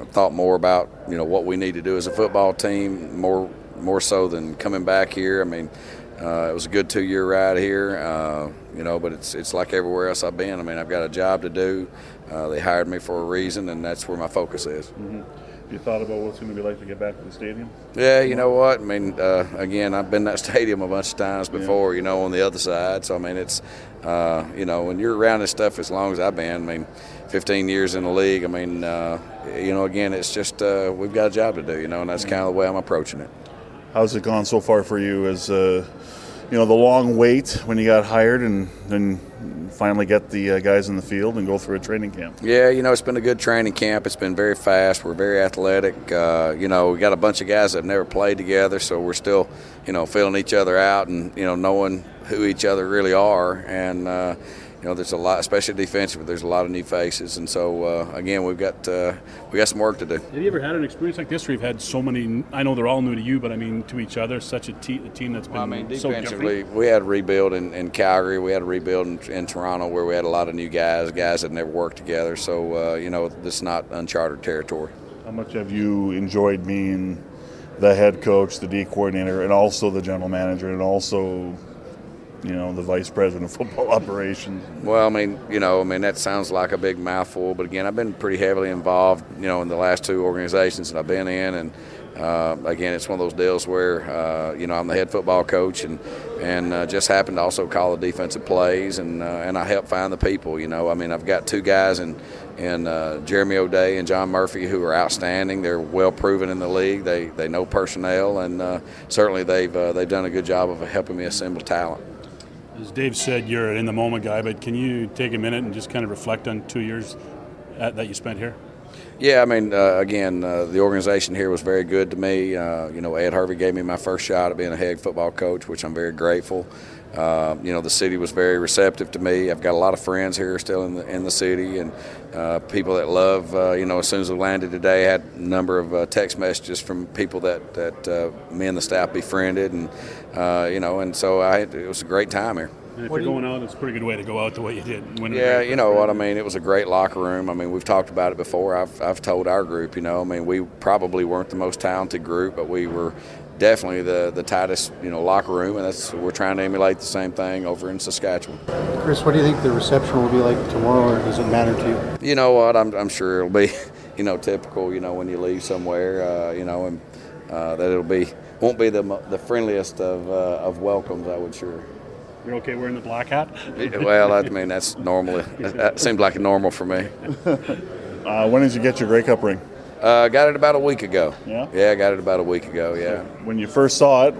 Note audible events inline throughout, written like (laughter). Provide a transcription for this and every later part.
I've thought more about you know what we need to do as a football team more more so than coming back here. I mean, uh, it was a good two year ride here, uh, you know, but it's it's like everywhere else I've been. I mean, I've got a job to do. Uh, they hired me for a reason, and that's where my focus is. Mm-hmm. You thought about what it's going to be like to get back to the stadium? Yeah, you know what? I mean, uh, again, I've been that (laughs) stadium a bunch of times before. Yeah. You know, on the other side. So I mean, it's uh, you know, when you're around this stuff as long as I've been. I mean, 15 years in the league. I mean, uh, you know, again, it's just uh, we've got a job to do. You know, and that's kind of the way I'm approaching it. How's it gone so far for you? As uh, you know, the long wait when you got hired, and then finally get the uh, guys in the field and go through a training camp? Yeah, you know, it's been a good training camp. It's been very fast. We're very athletic. Uh, you know, we got a bunch of guys that have never played together, so we're still, you know, feeling each other out and you know knowing who each other really are. And uh, you know, there's a lot, especially defensively. There's a lot of new faces, and so uh, again, we've got uh, we got some work to do. Have you ever had an experience like this, where you've had so many? I know they're all new to you, but I mean to each other. Such a, te- a team that's been well, I mean, defensively, so we had a rebuild in, in, Calgary. We had a rebuild in, in, Toronto, where we had a lot of new guys, guys that never worked together. So uh, you know, this is not uncharted territory. How much have you enjoyed being the head coach, the D coordinator, and also the general manager, and also you know, the vice president of football (laughs) operations. Well, I mean, you know, I mean that sounds like a big mouthful, but again, I've been pretty heavily involved, you know, in the last two organizations that I've been in, and uh, again, it's one of those deals where uh, you know I'm the head football coach, and and uh, just happened to also call the defensive plays, and uh, and I help find the people. You know, I mean, I've got two guys in in uh, Jeremy O'Day and John Murphy who are outstanding. They're well proven in the league. They they know personnel, and uh, certainly they've they've done a good job of helping me assemble talent as Dave said, you're an in the moment guy, but can you take a minute and just kind of reflect on two years at, that you spent here? Yeah, I mean, uh, again, uh, the organization here was very good to me. Uh, you know, Ed Hervey gave me my first shot at being a head football coach, which I'm very grateful. Uh, you know, the city was very receptive to me. I've got a lot of friends here still in the in the city, and uh, people that love. Uh, you know, as soon as we landed today, I had a number of text messages from people that that me and the staff befriended, and you know, and so I, it was a great time here. And if what you're going out, it's a pretty good way to go out the way you did. yeah, you know what I mean. It was a great locker room. I mean, we've talked about it before. I've I've told our group, you know, I mean, we probably weren't the most talented group, but we were definitely the the tightest, you know, locker room, and that's we're trying to emulate the same thing over in Saskatchewan. Chris, what do you think the reception will be like tomorrow, or does it matter to you? You know what? I'm I'm sure it'll be, (laughs) you know, typical. You know, when you leave somewhere, uh, you know, and uh, that it'll be won't be the the friendliest of uh, of welcomes. I would sure. You're okay wearing the black hat? well, I mean that's normal. (laughs) That seems like normal for me. (laughs) Uh, when did you get your Grey Cup ring? Uh, got it about a week ago. Yeah. Yeah, I got it about a week ago. Yeah. When you first saw it,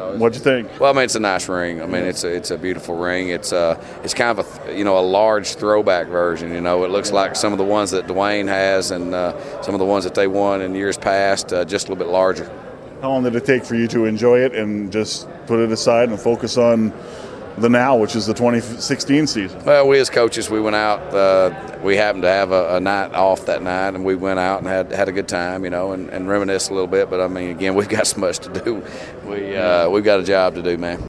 What'd you think? Well, I mean, it's a nice ring. I mean, it's a, it's a beautiful ring. It's uh, it's kind of a you know a large throwback version. You know, it looks like some of the ones that Dwayne has and uh, some of the ones that they won in years past, uh, just a little bit larger. How long did it take for you to enjoy it and just put it aside and focus on the now, which is the 2016 season? Well, we as coaches, we went out. Uh, we happened to have a, a, night off that night, and we went out and had had a good time, you know, and, and reminisce a little bit. But I mean, again, (laughs) we've got so much to do. We uh, we've got a job to do, man.